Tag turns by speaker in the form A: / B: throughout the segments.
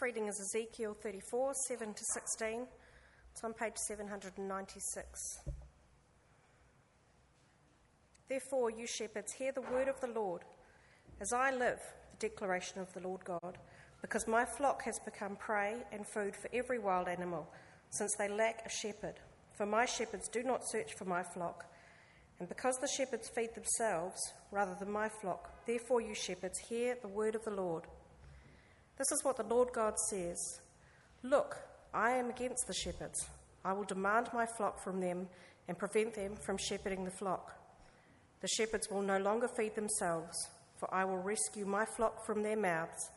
A: Reading is Ezekiel 34 7 to 16. It's on page 796. Therefore, you shepherds, hear the word of the Lord. As I live, the declaration of the Lord God, because my flock has become prey and food for every wild animal, since they lack a shepherd. For my shepherds do not search for my flock. And because the shepherds feed themselves rather than my flock, therefore, you shepherds, hear the word of the Lord. This is what the Lord God says Look, I am against the shepherds. I will demand my flock from them and prevent them from shepherding the flock. The shepherds will no longer feed themselves, for I will rescue my flock from their mouths,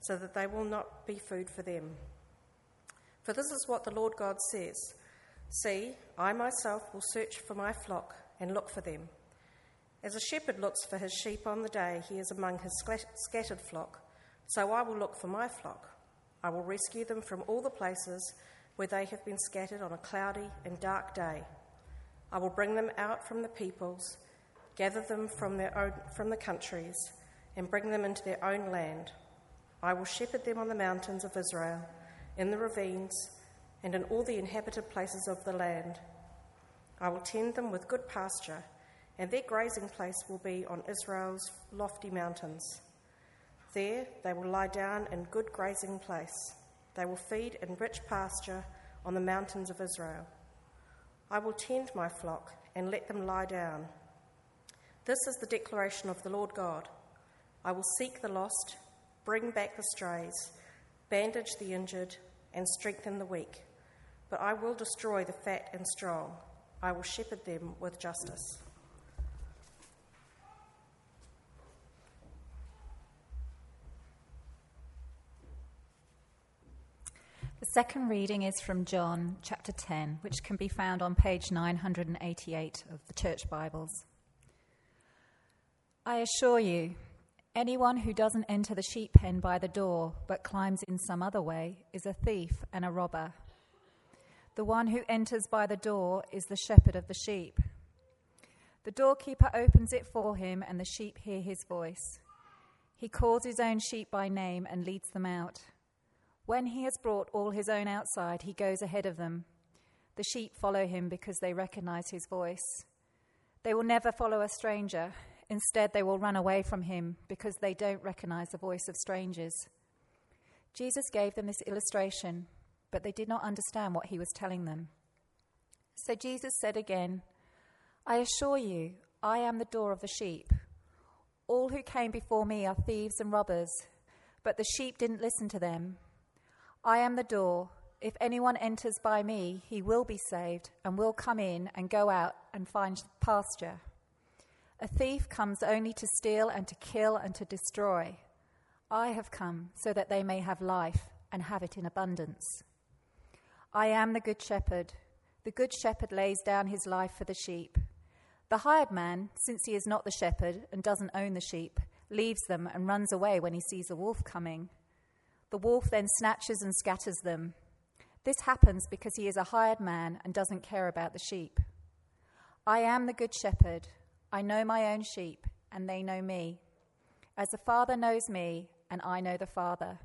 A: so that they will not be food for them. For this is what the Lord God says See, I myself will search for my flock and look for them. As a shepherd looks for his sheep on the day he is among his scattered flock, so I will look for my flock. I will rescue them from all the places where they have been scattered on a cloudy and dark day. I will bring them out from the peoples, gather them from, their own, from the countries, and bring them into their own land. I will shepherd them on the mountains of Israel, in the ravines, and in all the inhabited places of the land. I will tend them with good pasture, and their grazing place will be on Israel's lofty mountains. There they will lie down in good grazing place. They will feed in rich pasture on the mountains of Israel. I will tend my flock and let them lie down. This is the declaration of the Lord God. I will seek the lost, bring back the strays, bandage the injured, and strengthen the weak. But I will destroy the fat and strong. I will shepherd them with justice.
B: The second reading is from John chapter 10, which can be found on page 988 of the Church Bibles. I assure you, anyone who doesn't enter the sheep pen by the door but climbs in some other way is a thief and a robber. The one who enters by the door is the shepherd of the sheep. The doorkeeper opens it for him, and the sheep hear his voice. He calls his own sheep by name and leads them out. When he has brought all his own outside, he goes ahead of them. The sheep follow him because they recognize his voice. They will never follow a stranger. Instead, they will run away from him because they don't recognize the voice of strangers. Jesus gave them this illustration, but they did not understand what he was telling them. So Jesus said again, I assure you, I am the door of the sheep. All who came before me are thieves and robbers, but the sheep didn't listen to them. I am the door. If anyone enters by me, he will be saved and will come in and go out and find pasture. A thief comes only to steal and to kill and to destroy. I have come so that they may have life and have it in abundance. I am the good shepherd. The good shepherd lays down his life for the sheep. The hired man, since he is not the shepherd and doesn't own the sheep, leaves them and runs away when he sees a wolf coming. The wolf then snatches and scatters them. This happens because he is a hired man and doesn't care about the sheep. I am the good shepherd. I know my own sheep, and they know me. As the Father knows me, and I know the Father.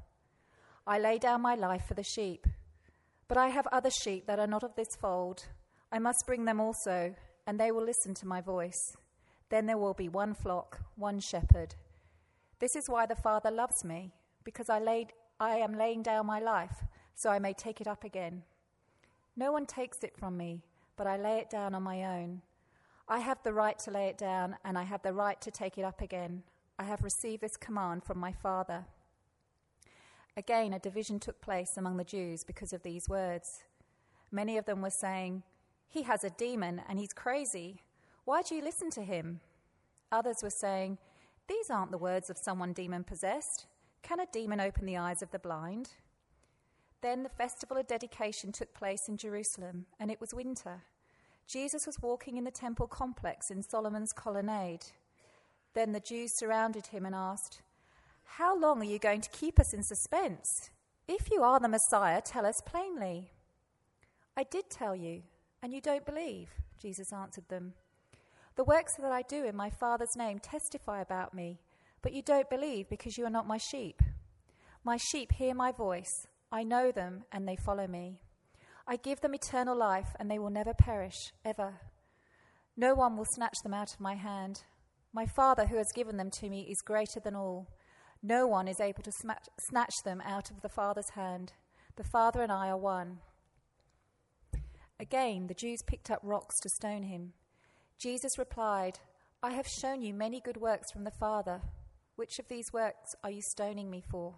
B: I lay down my life for the sheep. But I have other sheep that are not of this fold. I must bring them also, and they will listen to my voice. Then there will be one flock, one shepherd. This is why the Father loves me, because I laid I am laying down my life so I may take it up again. No one takes it from me, but I lay it down on my own. I have the right to lay it down, and I have the right to take it up again. I have received this command from my Father. Again, a division took place among the Jews because of these words. Many of them were saying, He has a demon and he's crazy. Why do you listen to him? Others were saying, These aren't the words of someone demon possessed. Can a demon open the eyes of the blind? Then the festival of dedication took place in Jerusalem, and it was winter. Jesus was walking in the temple complex in Solomon's colonnade. Then the Jews surrounded him and asked, How long are you going to keep us in suspense? If you are the Messiah, tell us plainly. I did tell you, and you don't believe, Jesus answered them. The works that I do in my Father's name testify about me but you don't believe because you are not my sheep. My sheep hear my voice. I know them, and they follow me. I give them eternal life, and they will never perish, ever. No one will snatch them out of my hand. My Father, who has given them to me, is greater than all. No one is able to snatch them out of the Father's hand. The Father and I are one. Again, the Jews picked up rocks to stone him. Jesus replied, I have shown you many good works from the Father. Which of these works are you stoning me for?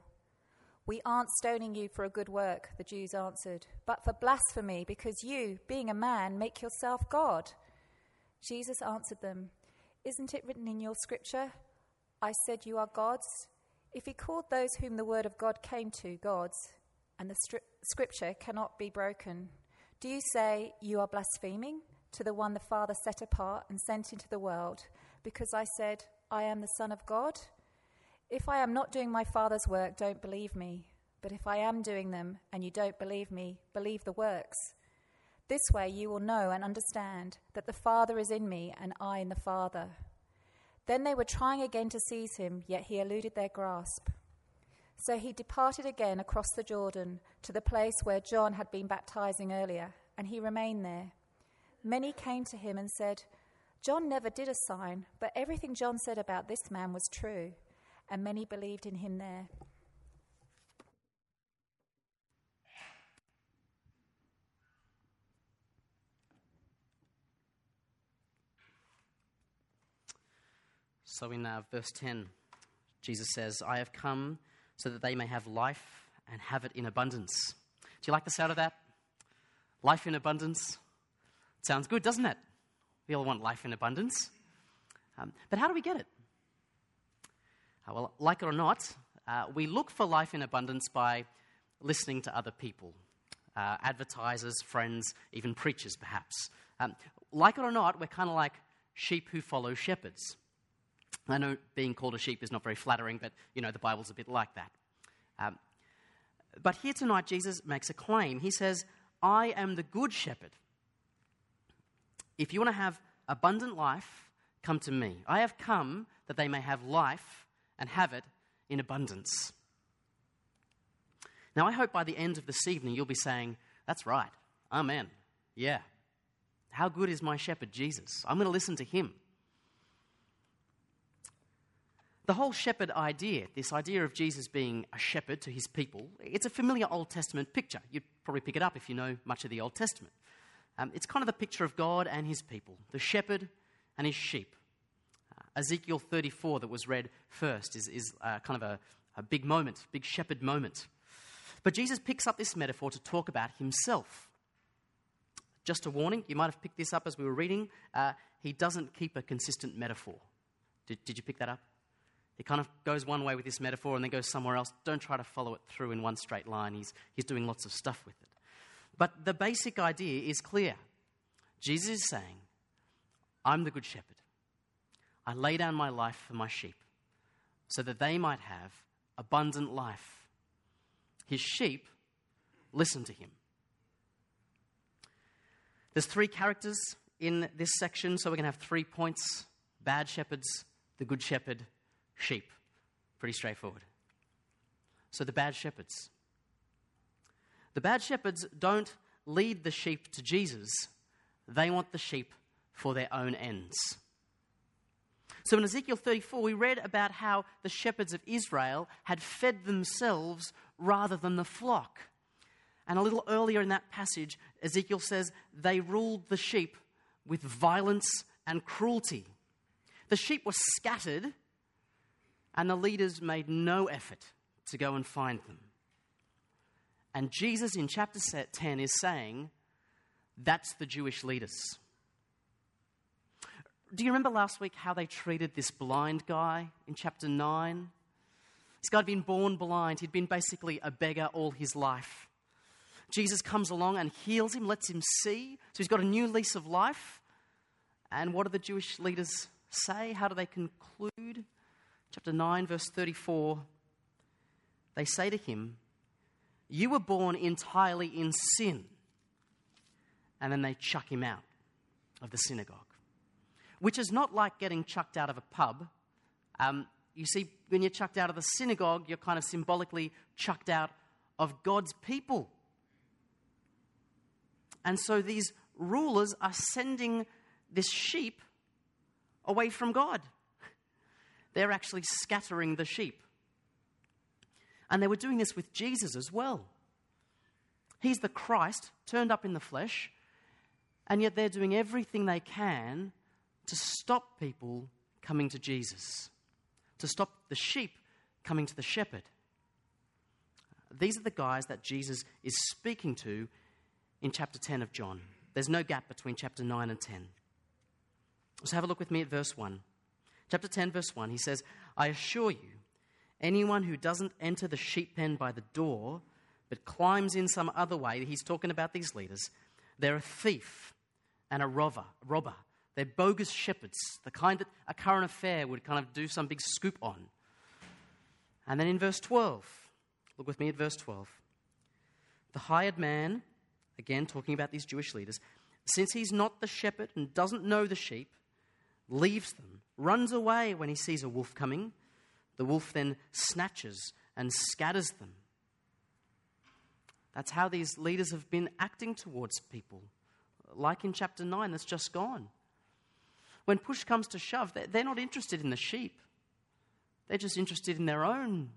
B: We aren't stoning you for a good work, the Jews answered, but for blasphemy, because you, being a man, make yourself God. Jesus answered them, Isn't it written in your scripture? I said you are gods. If he called those whom the word of God came to gods, and the stri- scripture cannot be broken, do you say you are blaspheming to the one the Father set apart and sent into the world, because I said, I am the Son of God? If I am not doing my Father's work, don't believe me. But if I am doing them and you don't believe me, believe the works. This way you will know and understand that the Father is in me and I in the Father. Then they were trying again to seize him, yet he eluded their grasp. So he departed again across the Jordan to the place where John had been baptizing earlier, and he remained there. Many came to him and said, John never did a sign, but everything John said about this man was true, and many believed in him there.
C: So in uh, verse 10, Jesus says, I have come so that they may have life and have it in abundance. Do you like the sound of that? Life in abundance? Sounds good, doesn't it? We all want life in abundance. Um, but how do we get it? Uh, well, like it or not, uh, we look for life in abundance by listening to other people, uh, advertisers, friends, even preachers, perhaps. Um, like it or not, we're kind of like sheep who follow shepherds. I know being called a sheep is not very flattering, but you know, the Bible's a bit like that. Um, but here tonight, Jesus makes a claim. He says, I am the good shepherd. If you want to have abundant life, come to me. I have come that they may have life and have it in abundance. Now, I hope by the end of this evening you'll be saying, That's right. Amen. Yeah. How good is my shepherd, Jesus? I'm going to listen to him. The whole shepherd idea, this idea of Jesus being a shepherd to his people, it's a familiar Old Testament picture. You'd probably pick it up if you know much of the Old Testament. Um, it's kind of the picture of God and his people, the shepherd and his sheep. Ezekiel 34, that was read first, is, is uh, kind of a, a big moment, big shepherd moment. But Jesus picks up this metaphor to talk about himself. Just a warning, you might have picked this up as we were reading. Uh, he doesn't keep a consistent metaphor. Did, did you pick that up? He kind of goes one way with this metaphor and then goes somewhere else. Don't try to follow it through in one straight line. He's, he's doing lots of stuff with it. But the basic idea is clear. Jesus is saying, I'm the good shepherd. I lay down my life for my sheep so that they might have abundant life. His sheep listen to him. There's three characters in this section, so we're going to have three points bad shepherds, the good shepherd, sheep. Pretty straightforward. So the bad shepherds. The bad shepherds don't lead the sheep to Jesus, they want the sheep for their own ends. So in Ezekiel 34, we read about how the shepherds of Israel had fed themselves rather than the flock. And a little earlier in that passage, Ezekiel says they ruled the sheep with violence and cruelty. The sheep were scattered and the leaders made no effort to go and find them. And Jesus in chapter 10 is saying, that's the Jewish leaders. Do you remember last week how they treated this blind guy in chapter 9? This guy had been born blind, he'd been basically a beggar all his life. Jesus comes along and heals him, lets him see. So he's got a new lease of life. And what do the Jewish leaders say? How do they conclude? chapter 9, verse 34, they say to him, You were born entirely in sin. And then they chuck him out of the synagogue, which is not like getting chucked out of a pub. Um, You see, when you're chucked out of the synagogue, you're kind of symbolically chucked out of God's people. And so these rulers are sending this sheep away from God. They're actually scattering the sheep. And they were doing this with Jesus as well. He's the Christ turned up in the flesh, and yet they're doing everything they can to stop people coming to Jesus, to stop the sheep coming to the shepherd. These are the guys that Jesus is speaking to in chapter 10 of John. There's no gap between chapter 9 and 10. So have a look with me at verse 1. Chapter 10, verse 1, he says, I assure you, anyone who doesn't enter the sheep pen by the door, but climbs in some other way, he's talking about these leaders, they're a thief and a robber. robber. They're bogus shepherds, the kind that a current affair would kind of do some big scoop on. And then in verse 12, look with me at verse 12. The hired man, again talking about these Jewish leaders, since he's not the shepherd and doesn't know the sheep, leaves them, runs away when he sees a wolf coming. The wolf then snatches and scatters them. That's how these leaders have been acting towards people, like in chapter 9 that's just gone. When push comes to shove, they're not interested in the sheep. They're just interested in their own,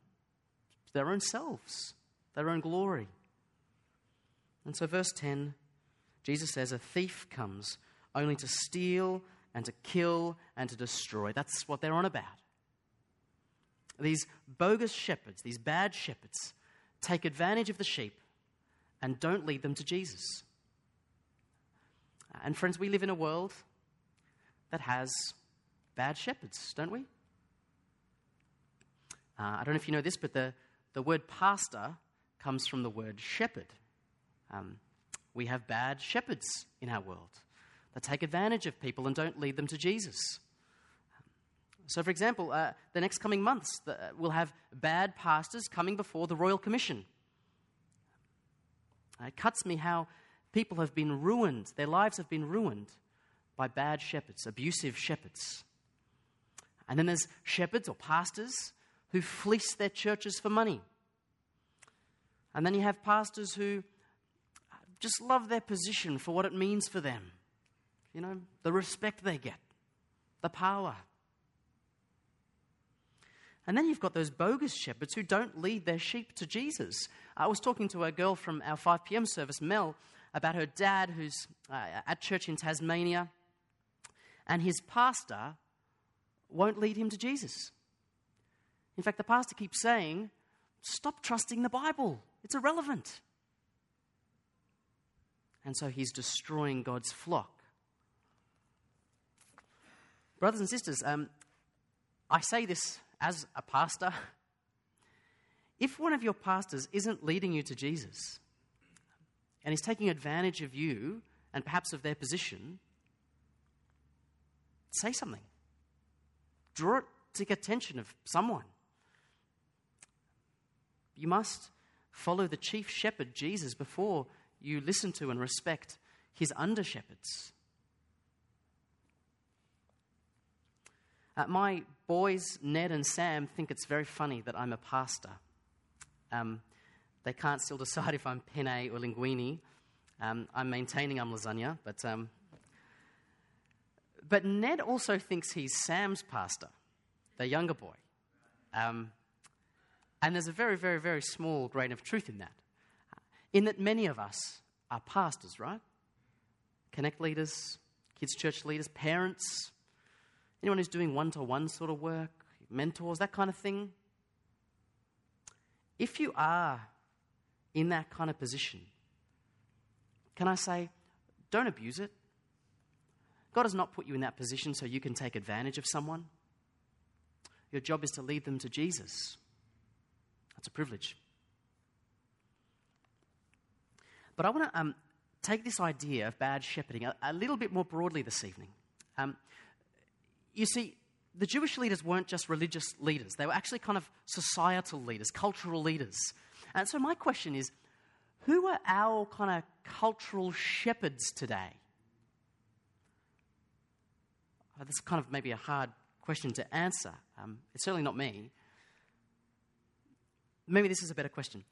C: their own selves, their own glory. And so, verse 10, Jesus says, A thief comes only to steal and to kill and to destroy. That's what they're on about. These bogus shepherds, these bad shepherds, take advantage of the sheep and don't lead them to Jesus. And, friends, we live in a world that has bad shepherds, don't we? Uh, I don't know if you know this, but the, the word pastor comes from the word shepherd. Um, we have bad shepherds in our world that take advantage of people and don't lead them to Jesus. So, for example, uh, the next coming months, the, uh, we'll have bad pastors coming before the Royal Commission. Uh, it cuts me how people have been ruined, their lives have been ruined by bad shepherds, abusive shepherds. And then there's shepherds or pastors who fleece their churches for money. And then you have pastors who just love their position for what it means for them. You know, the respect they get, the power. And then you've got those bogus shepherds who don't lead their sheep to Jesus. I was talking to a girl from our 5 p.m. service, Mel, about her dad who's uh, at church in Tasmania and his pastor won't lead him to Jesus. In fact, the pastor keeps saying, Stop trusting the Bible, it's irrelevant. And so he's destroying God's flock. Brothers and sisters, um, I say this as a pastor. If one of your pastors isn't leading you to Jesus and is taking advantage of you and perhaps of their position, say something. Draw it to the attention of someone. You must follow the chief shepherd, Jesus, before you listen to and respect his under shepherds. Uh, my boys, Ned and Sam, think it's very funny that I'm a pastor. Um, they can't still decide if I'm penne or linguine. Um, I'm maintaining I'm lasagna, but um, but Ned also thinks he's Sam's pastor, the younger boy. Um, and there's a very, very, very small grain of truth in that. In that many of us are pastors, right? Connect leaders, kids' church leaders, parents, anyone who's doing one to one sort of work, mentors, that kind of thing. If you are in that kind of position, can I say, don't abuse it? God has not put you in that position so you can take advantage of someone. Your job is to lead them to Jesus. That's a privilege. But I want to um, take this idea of bad shepherding a, a, little bit more broadly this evening. Um, you see, the Jewish leaders weren't just religious leaders, they were actually kind of societal leaders, cultural leaders. And so, my question is who are our kind of cultural shepherds today? Uh, this is kind of maybe a hard question to answer. Um, it's certainly not me. Maybe this is a better question.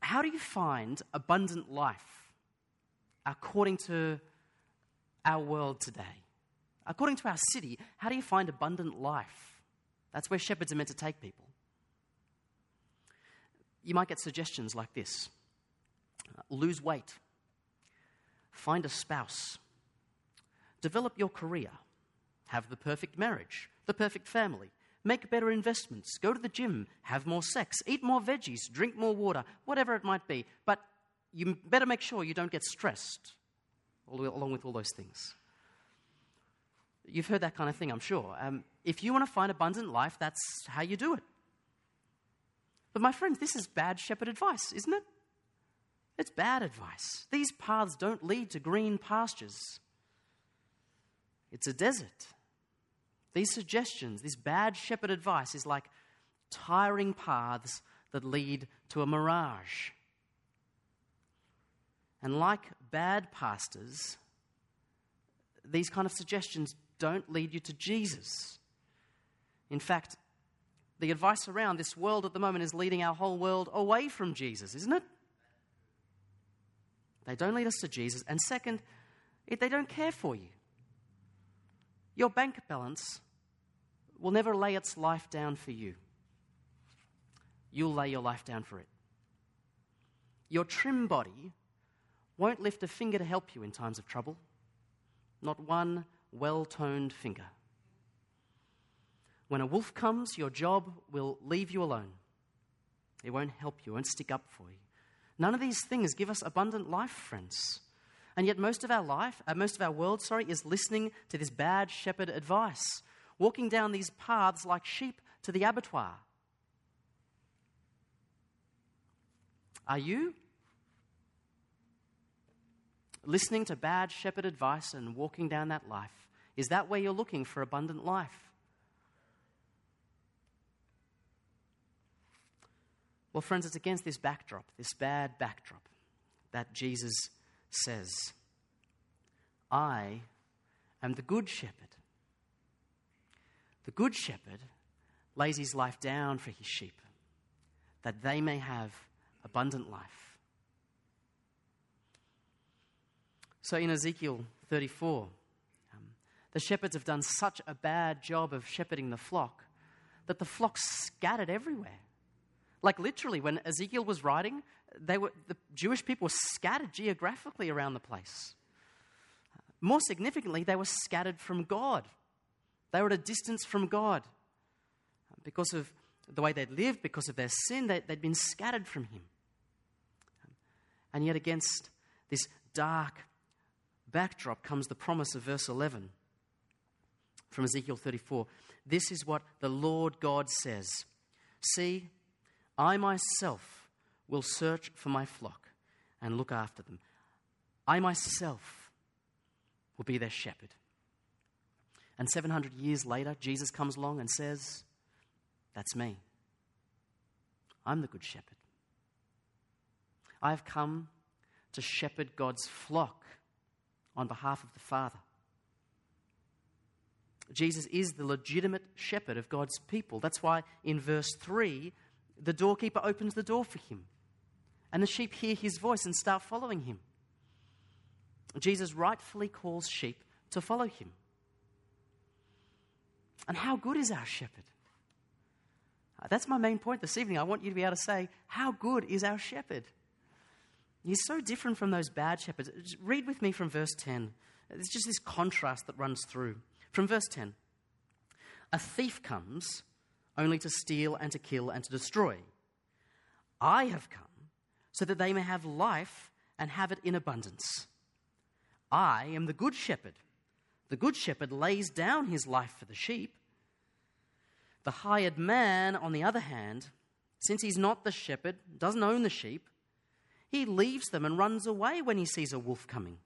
C: How do you find abundant life according to our world today? According to our city, how do you find abundant life? That's where shepherds are meant to take people. You might get suggestions like this lose weight, find a spouse, develop your career, have the perfect marriage, the perfect family, make better investments, go to the gym, have more sex, eat more veggies, drink more water, whatever it might be. But you better make sure you don't get stressed along with all those things. You've heard that kind of thing, I'm sure. Um, if you want to find abundant life, that's how you do it. But my friends, this is bad shepherd advice, isn't it? It's bad advice. These paths don't lead to green pastures. It's a desert. These suggestions, this bad shepherd advice, is like tiring paths that lead to a mirage. And like bad pastors, these kind of suggestions don't lead you to Jesus. In fact, the advice around this world at the moment is leading our whole world away from Jesus, isn't it? They don't lead us to Jesus. And second, they don't care for you. Your bank balance will never lay its life down for you. You'll lay your life down for it. Your trim body won't lift a finger to help you in times of trouble. Not one well toned finger. When a wolf comes, your job will leave you alone. It won't help you, it won't stick up for you. None of these things give us abundant life, friends. And yet, most of our life, uh, most of our world, sorry, is listening to this bad shepherd advice, walking down these paths like sheep to the abattoir. Are you? Listening to bad shepherd advice and walking down that life. Is that where you're looking for abundant life? Well, friends, it's against this backdrop, this bad backdrop, that Jesus says, I am the good shepherd. The good shepherd lays his life down for his sheep, that they may have abundant life. So in Ezekiel 34, um, the shepherds have done such a bad job of shepherding the flock that the flock scattered everywhere. Like literally, when Ezekiel was writing, they were, the Jewish people were scattered geographically around the place. More significantly, they were scattered from God. They were at a distance from God. Because of the way they'd lived, because of their sin, they, they'd been scattered from Him. And yet, against this dark backdrop comes the promise of verse 11 from Ezekiel 34. This is what the Lord God says See, I myself will search for my flock and look after them. I myself will be their shepherd. And 700 years later, Jesus comes along and says, That's me. I'm the good shepherd. I have come to shepherd God's flock on behalf of the Father. Jesus is the legitimate shepherd of God's people. That's why in verse 3, the doorkeeper opens the door for him, and the sheep hear his voice and start following him. Jesus rightfully calls sheep to follow him. And how good is our shepherd? Uh, that's my main point this evening. I want you to be able to say, How good is our shepherd? He's so different from those bad shepherds. Just read with me from verse 10. There's just this contrast that runs through. From verse 10 A thief comes only to steal and to kill and to destroy. I have come so that they may have life and have it in abundance. I am the good shepherd. The good shepherd lays down his life for the sheep. The hired man, on the other hand, since he's not the shepherd, doesn't own the sheep, he leaves them and runs away when he sees a wolf coming.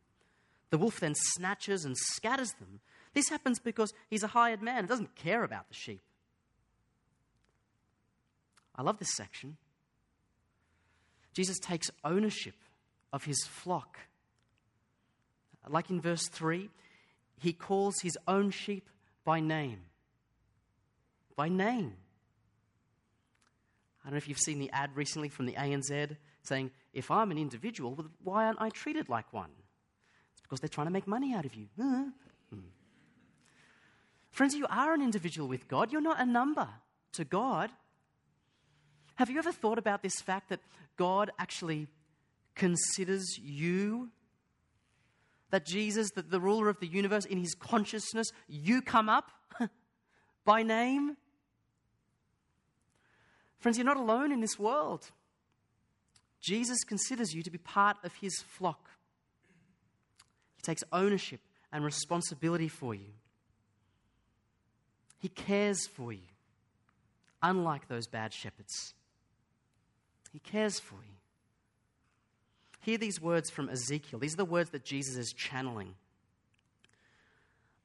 C: The wolf then snatches and scatters them. This happens because he's a hired man and doesn't care about the sheep. I love this section. Jesus takes ownership of his flock. Like in verse 3, he calls his own sheep by name. by name. I don't know if you've seen the ad recently from the ANZ saying, if I'm an individual, why aren't I treated like one? It's because they're trying to make money out of you. Hmm. Friends, you are an individual with God. You're not a number to God. Have you ever thought about this fact that God actually considers you? That Jesus, the, the ruler of the universe, in his consciousness, you come up by name? Friends, you're not alone in this world. Jesus considers you to be part of his flock. He takes ownership and responsibility for you. He cares for you, unlike those bad shepherds. He cares for you. Hear these words from Ezekiel. These are the words that Jesus is channeling.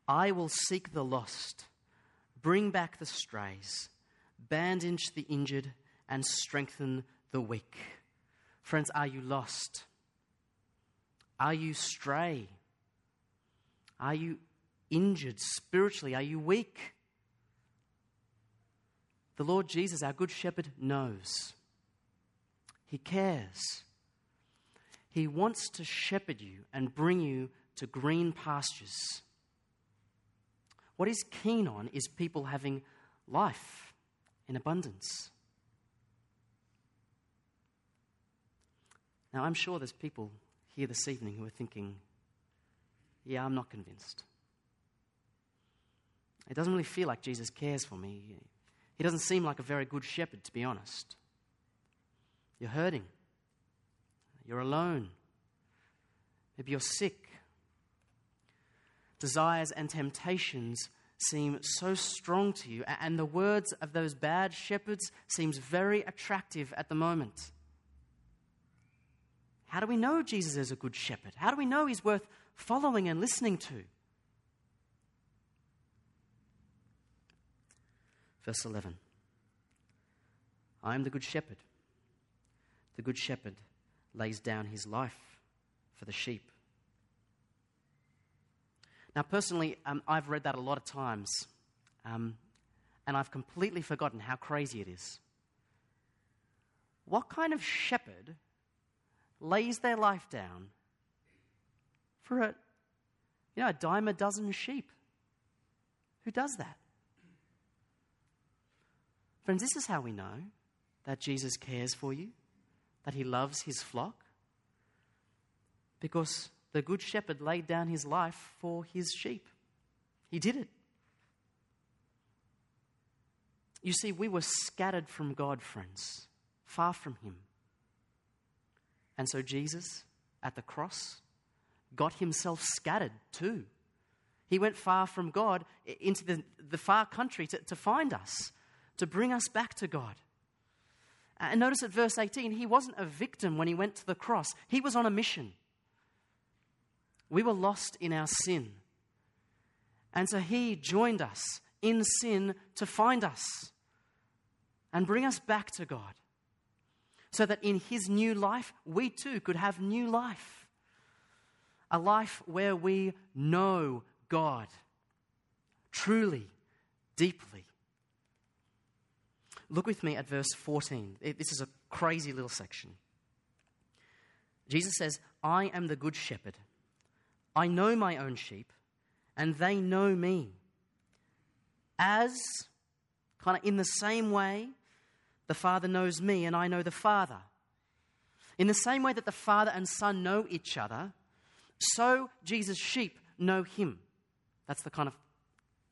C: I will seek the lost, bring back the strays, bandage the injured, and strengthen the weak. Friends, are you lost? Are you stray? Are you injured spiritually? Are you weak? The Lord Jesus, our Good Shepherd, knows. He cares. He wants to shepherd you and bring you to green pastures. What he's keen on is people having life in abundance. Now, I'm sure there's people here this evening who are thinking, yeah, I'm not convinced. It doesn't really feel like Jesus cares for me. He doesn't seem like a very good shepherd, to be honest. You're hurting. You're alone. Maybe you're sick. Desires and temptations seem so strong to you, and the words of those bad shepherds seems very attractive at the moment. How do we know Jesus is a good shepherd? How do we know he's worth following and listening to? Verse 11 I am the good shepherd. The good shepherd lays down his life for the sheep. Now, personally, um, I've read that a lot of times, um, and I've completely forgotten how crazy it is. What kind of shepherd lays their life down for a, you know, a dime a dozen sheep? Who does that? Friends, this is how we know that Jesus cares for you, that he loves his flock. Because the Good Shepherd laid down his life for his sheep. He did it. You see, we were scattered from God, friends, far from him. And so Jesus, at the cross, got himself scattered too. He went far from God into the, the far country to, to find us to bring us back to God. Uh, and notice at verse 18, he wasn't a victim when he went to the cross, he was on a mission. We were lost in our sin. And so he joined us in sin to find us and bring us back to God. So that in his new life, we too could have new life. A life where we know God truly, deeply, Look with me at verse 14. This is a crazy little section. Jesus says, I am the good shepherd. I know my own sheep, and they know me. As, kind of in the same way, the Father knows me, and I know the Father. In the same way that the Father and Son know each other, so Jesus' sheep know him. That's the kind of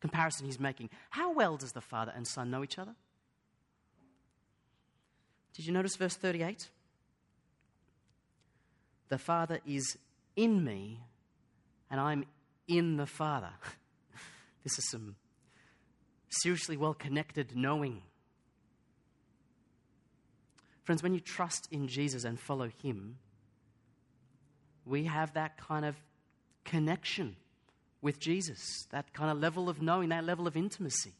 C: comparison he's making. How well does the Father and Son know each other? Did you notice verse 38? The Father is in me, and I'm in the Father. this is some seriously well connected knowing. Friends, when you trust in Jesus and follow Him, we have that kind of connection with Jesus, that kind of level of knowing, that level of intimacy.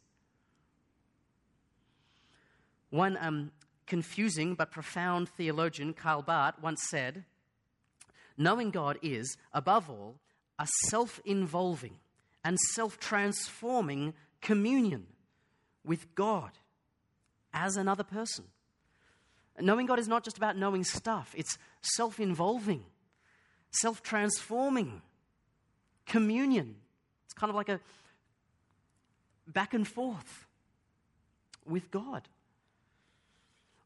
C: One um, confusing but profound theologian, Karl Barth, once said Knowing God is, above all, a self involving and self transforming communion with God as another person. Knowing God is not just about knowing stuff, it's self involving, self transforming, communion. It's kind of like a back and forth with God.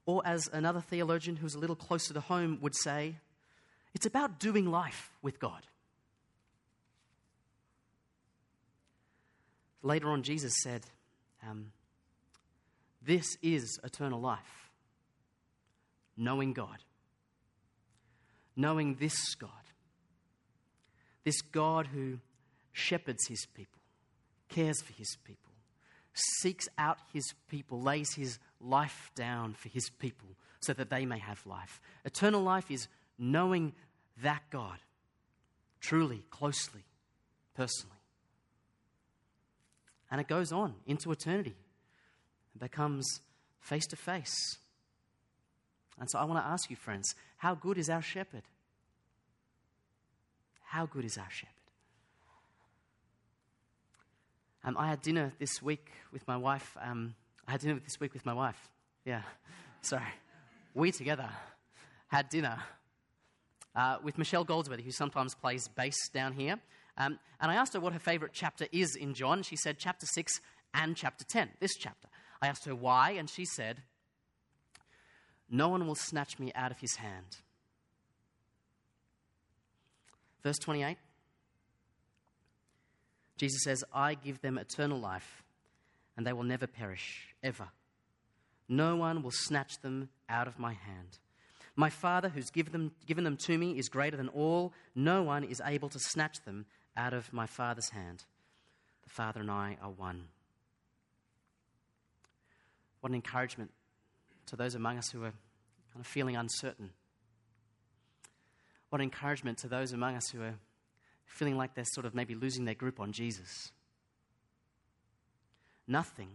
C: Or, as another theologian who's a little closer to home would say, it's about doing life with God. Later on, Jesus said, um, This is eternal life, knowing God, knowing this God, this God who shepherds his people, cares for his people, seeks out his people, lays his life down for his people so that they may have life. Eternal life is knowing that God truly, closely, personally. And it goes on into eternity. It becomes face to face. And so I want to ask you, friends, how good is our shepherd? How good is our shepherd? Um, I had dinner this week with my wife. Um, I had dinner this week with my wife. Yeah, sorry. We together had dinner uh, with Michelle Goldsworthy, who sometimes plays bass down here. Um, and I asked her what her favorite chapter is in John. She said chapter 6 and chapter 10, this chapter. I asked her why, and she said, No one will snatch me out of his hand. Verse 28 Jesus says, I give them eternal life, and they will never perish, ever. No one will snatch them out of my hand. My Father, who's given them, given them to me, is greater than all. No one is able to snatch them out of my Father's hand. The Father and I are one. What an encouragement to those among us who are kind of feeling uncertain. What encouragement to those among us who are feeling like they're sort of maybe losing their grip on Jesus. Nothing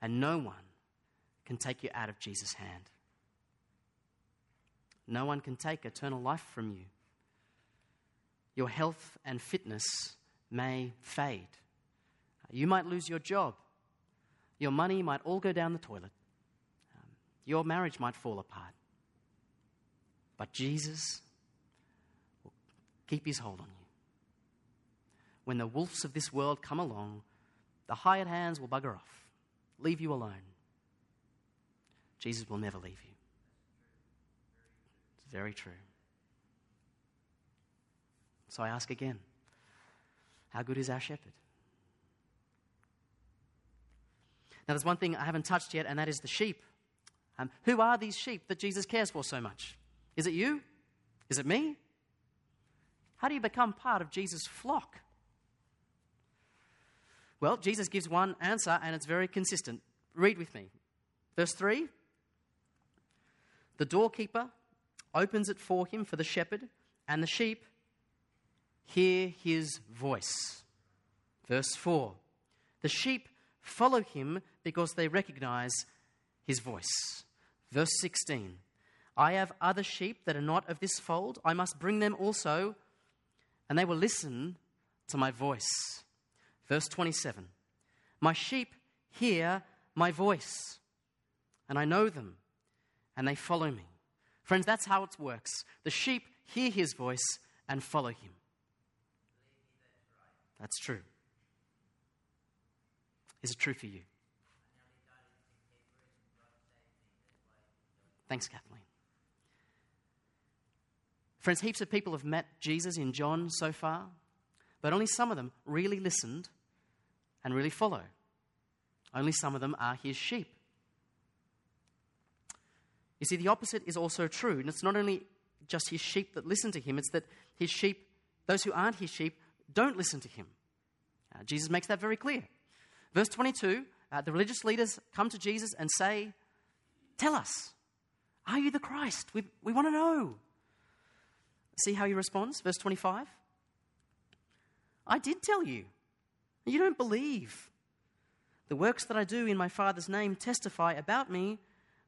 C: and no one can take you out of Jesus' hand. No one can take eternal life from you your health and fitness may fade. You might lose your job. Your money might all go down the toilet. Um, your marriage might fall apart. But Jesus will keep his hold on you. When the wolves of this world come along, the hired hands will bugger off, leave you alone. Jesus will never leave you. It's very true. So I ask again how good is our shepherd? Now, there's one thing I haven't touched yet, and that is the sheep. Um, who are these sheep that Jesus cares for so much? Is it you? Is it me? How do you become part of Jesus' flock? Well, Jesus gives one answer, and it's very consistent. Read with me. Verse 3 The doorkeeper opens it for him, for the shepherd, and the sheep hear his voice. Verse 4 The sheep follow him because they recognize his voice. Verse 16 I have other sheep that are not of this fold. I must bring them also, and they will listen to my voice. Verse 27 My sheep hear my voice, and I know them, and they follow me. Friends, that's how it works. The sheep hear his voice and follow him. That's true. Is it true for you? Thanks, Kathleen. Friends, heaps of people have met Jesus in John so far, but only some of them really listened and really follow. Only some of them are his sheep. You see, the opposite is also true. And it's not only just his sheep that listen to him, it's that his sheep, those who aren't his sheep, don't listen to him. Uh, Jesus makes that very clear. Verse 22 uh, the religious leaders come to Jesus and say, Tell us, are you the Christ? We, we want to know. See how he responds? Verse 25 I did tell you. You don't believe. The works that I do in my Father's name testify about me,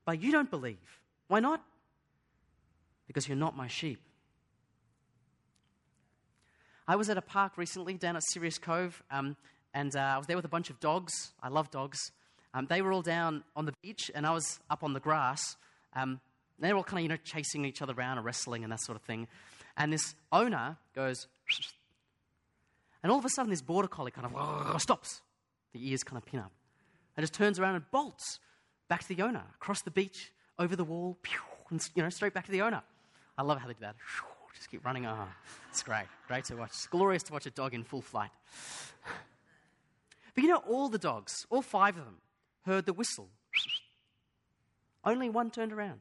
C: but you don't believe. Why not? Because you're not my sheep. I was at a park recently down at Sirius Cove, um, and uh, I was there with a bunch of dogs. I love dogs. Um, they were all down on the beach, and I was up on the grass. Um, they're all kind of, you know, chasing each other around and wrestling and that sort of thing. And this owner goes, and all of a sudden, this border collie kind of stops. The ears kind of pin up. And just turns around and bolts back to the owner, across the beach, over the wall, and, you know, straight back to the owner. I love how they do that. Just keep running. Oh, it's great. Great to watch. It's glorious to watch a dog in full flight. But you know, all the dogs, all five of them, heard the whistle. Only one turned around.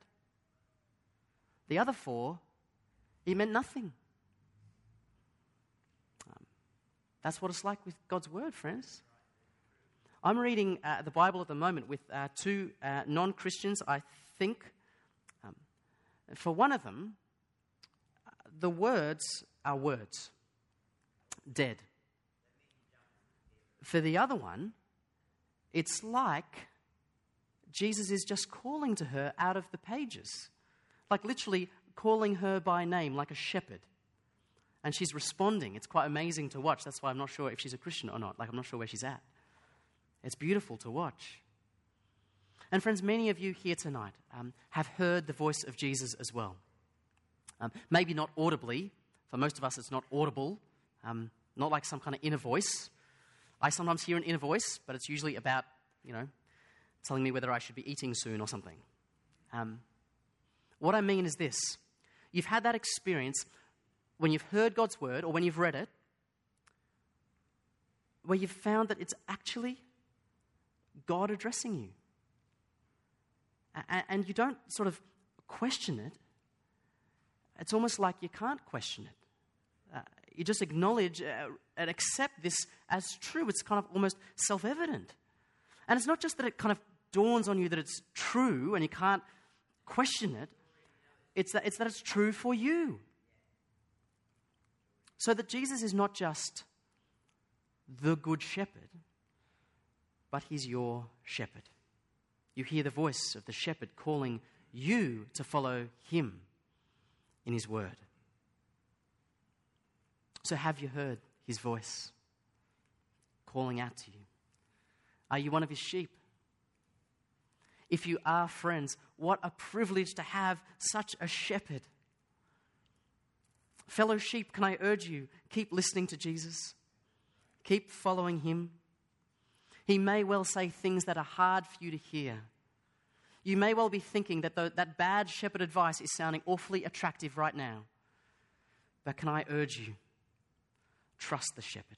C: The other four, he meant nothing. Um, that's what it's like with God's word, friends. I'm reading uh, the Bible at the moment with uh, two uh, non Christians, I think. Um, for one of them, the words are words, dead. For the other one, it's like Jesus is just calling to her out of the pages, like literally calling her by name, like a shepherd. And she's responding. It's quite amazing to watch. That's why I'm not sure if she's a Christian or not. Like, I'm not sure where she's at. It's beautiful to watch. And, friends, many of you here tonight um, have heard the voice of Jesus as well. Um, maybe not audibly. For most of us, it's not audible, um, not like some kind of inner voice. I sometimes hear an inner voice, but it's usually about, you know, telling me whether I should be eating soon or something. Um, what I mean is this you've had that experience when you've heard God's word or when you've read it, where you've found that it's actually God addressing you. And you don't sort of question it. It's almost like you can't question it. Uh, you just acknowledge uh, and accept this as true. It's kind of almost self evident. And it's not just that it kind of dawns on you that it's true and you can't question it, it's that it's, that it's true for you. So that Jesus is not just the good shepherd, but he's your shepherd. You hear the voice of the shepherd calling you to follow him in his word. So, have you heard his voice calling out to you? Are you one of his sheep? If you are friends, what a privilege to have such a shepherd. Fellow sheep, can I urge you, keep listening to Jesus, keep following him. He may well say things that are hard for you to hear. You may well be thinking that the, that bad shepherd advice is sounding awfully attractive right now. But can I urge you, trust the shepherd.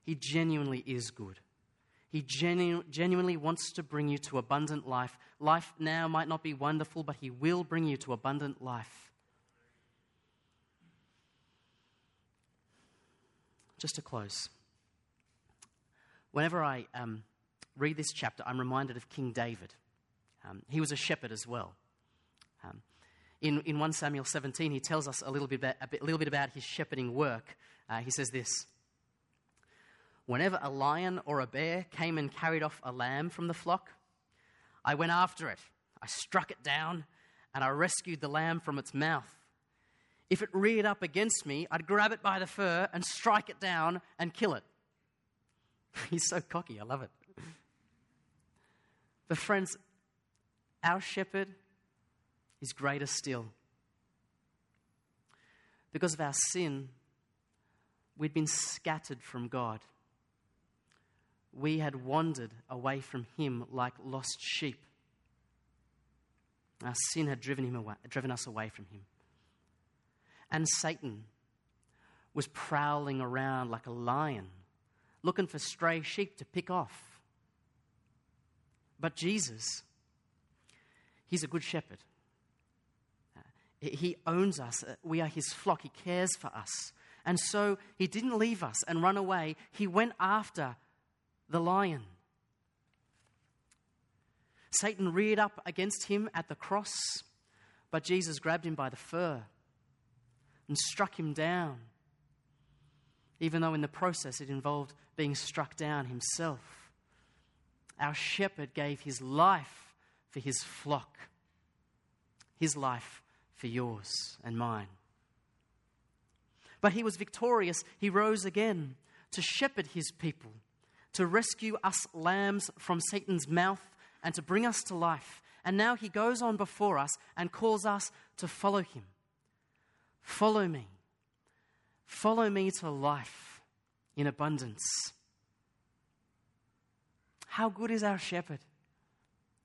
C: He genuinely is good. He genu- genuinely wants to bring you to abundant life. Life now might not be wonderful, but He will bring you to abundant life. Just to close, whenever I um, read this chapter, I'm reminded of King David. Um, he was a shepherd as well. Um, in, in 1 Samuel 17, he tells us a little bit about, a, bit, little bit about his shepherding work. Uh, he says this Whenever a lion or a bear came and carried off a lamb from the flock, I went after it. I struck it down and I rescued the lamb from its mouth. If it reared up against me, I'd grab it by the fur and strike it down and kill it. He's so cocky, I love it. But, friends, our shepherd is greater still. Because of our sin, we'd been scattered from God we had wandered away from him like lost sheep. Our sin had driven, him away, driven us away from him. And Satan was prowling around like a lion, looking for stray sheep to pick off. But Jesus, he's a good shepherd. Uh, he owns us. Uh, we are his flock. He cares for us. And so he didn't leave us and run away. He went after the lion. Satan reared up against him at the cross, but Jesus grabbed him by the fur and struck him down, even though in the process it involved being struck down himself. Our shepherd gave his life for his flock, his life for yours and mine. But he was victorious. He rose again to shepherd his people to rescue us lambs from Satan's mouth and to bring us to life. And now he goes on before us and calls us to follow him. Follow me. Follow me to life in abundance. How good is our shepherd?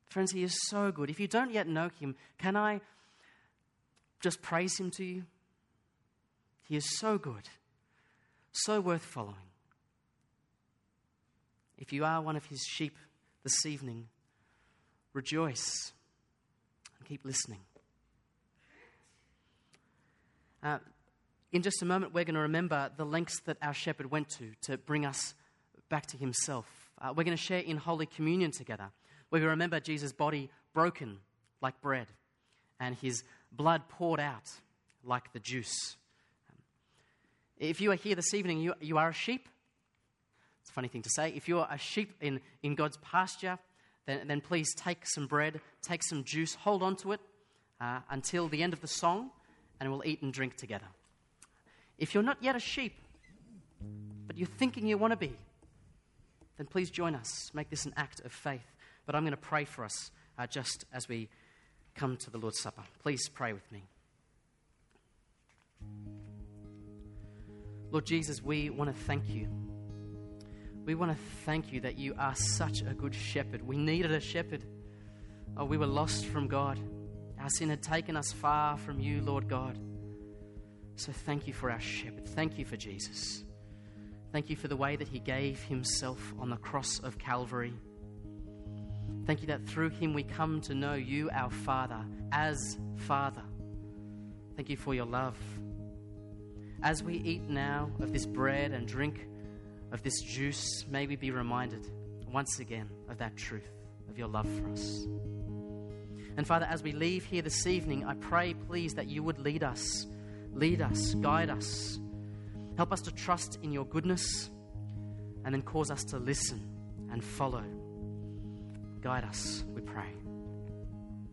C: Friends, he is so good. If you don't yet know him, can I just praise him to you? He is so good, so worth following. If you are one of his sheep this evening, rejoice and keep listening. Uh, in just a moment, we're going to remember the lengths that our shepherd went to to bring us back to himself. Uh, we're going to share in Holy Communion together. To remember Jesus' body broken like bread and his blood poured out like the juice. If you are here this evening, you, you are a sheep. It's a funny thing to say. If you're a sheep in, in God's pasture, then, then please take some bread, take some juice, hold on to it uh, until the end of the song, and we'll eat and drink together. If you're not yet a sheep, but you're thinking you want to be, then please join us. Make this an act of faith. But I'm going to pray for us uh, just as we come to the Lord's Supper. Please pray with me. Lord Jesus, we want to thank you. We want to thank you that you are such a good shepherd. We needed a shepherd. Oh, we were lost from God. Our sin had taken us far from you, Lord God. So thank you for our shepherd. Thank you for Jesus. Thank you for the way that he gave himself on the cross of Calvary. Thank you that through him we come to know you, our Father, as Father. Thank you for your love. As we eat now of this bread and drink of this juice, may we be reminded once again of that truth, of your love for us. And Father, as we leave here this evening, I pray, please, that you would lead us, lead us, guide us. Help us to trust in your goodness and then cause us to listen and follow. Guide us, we pray.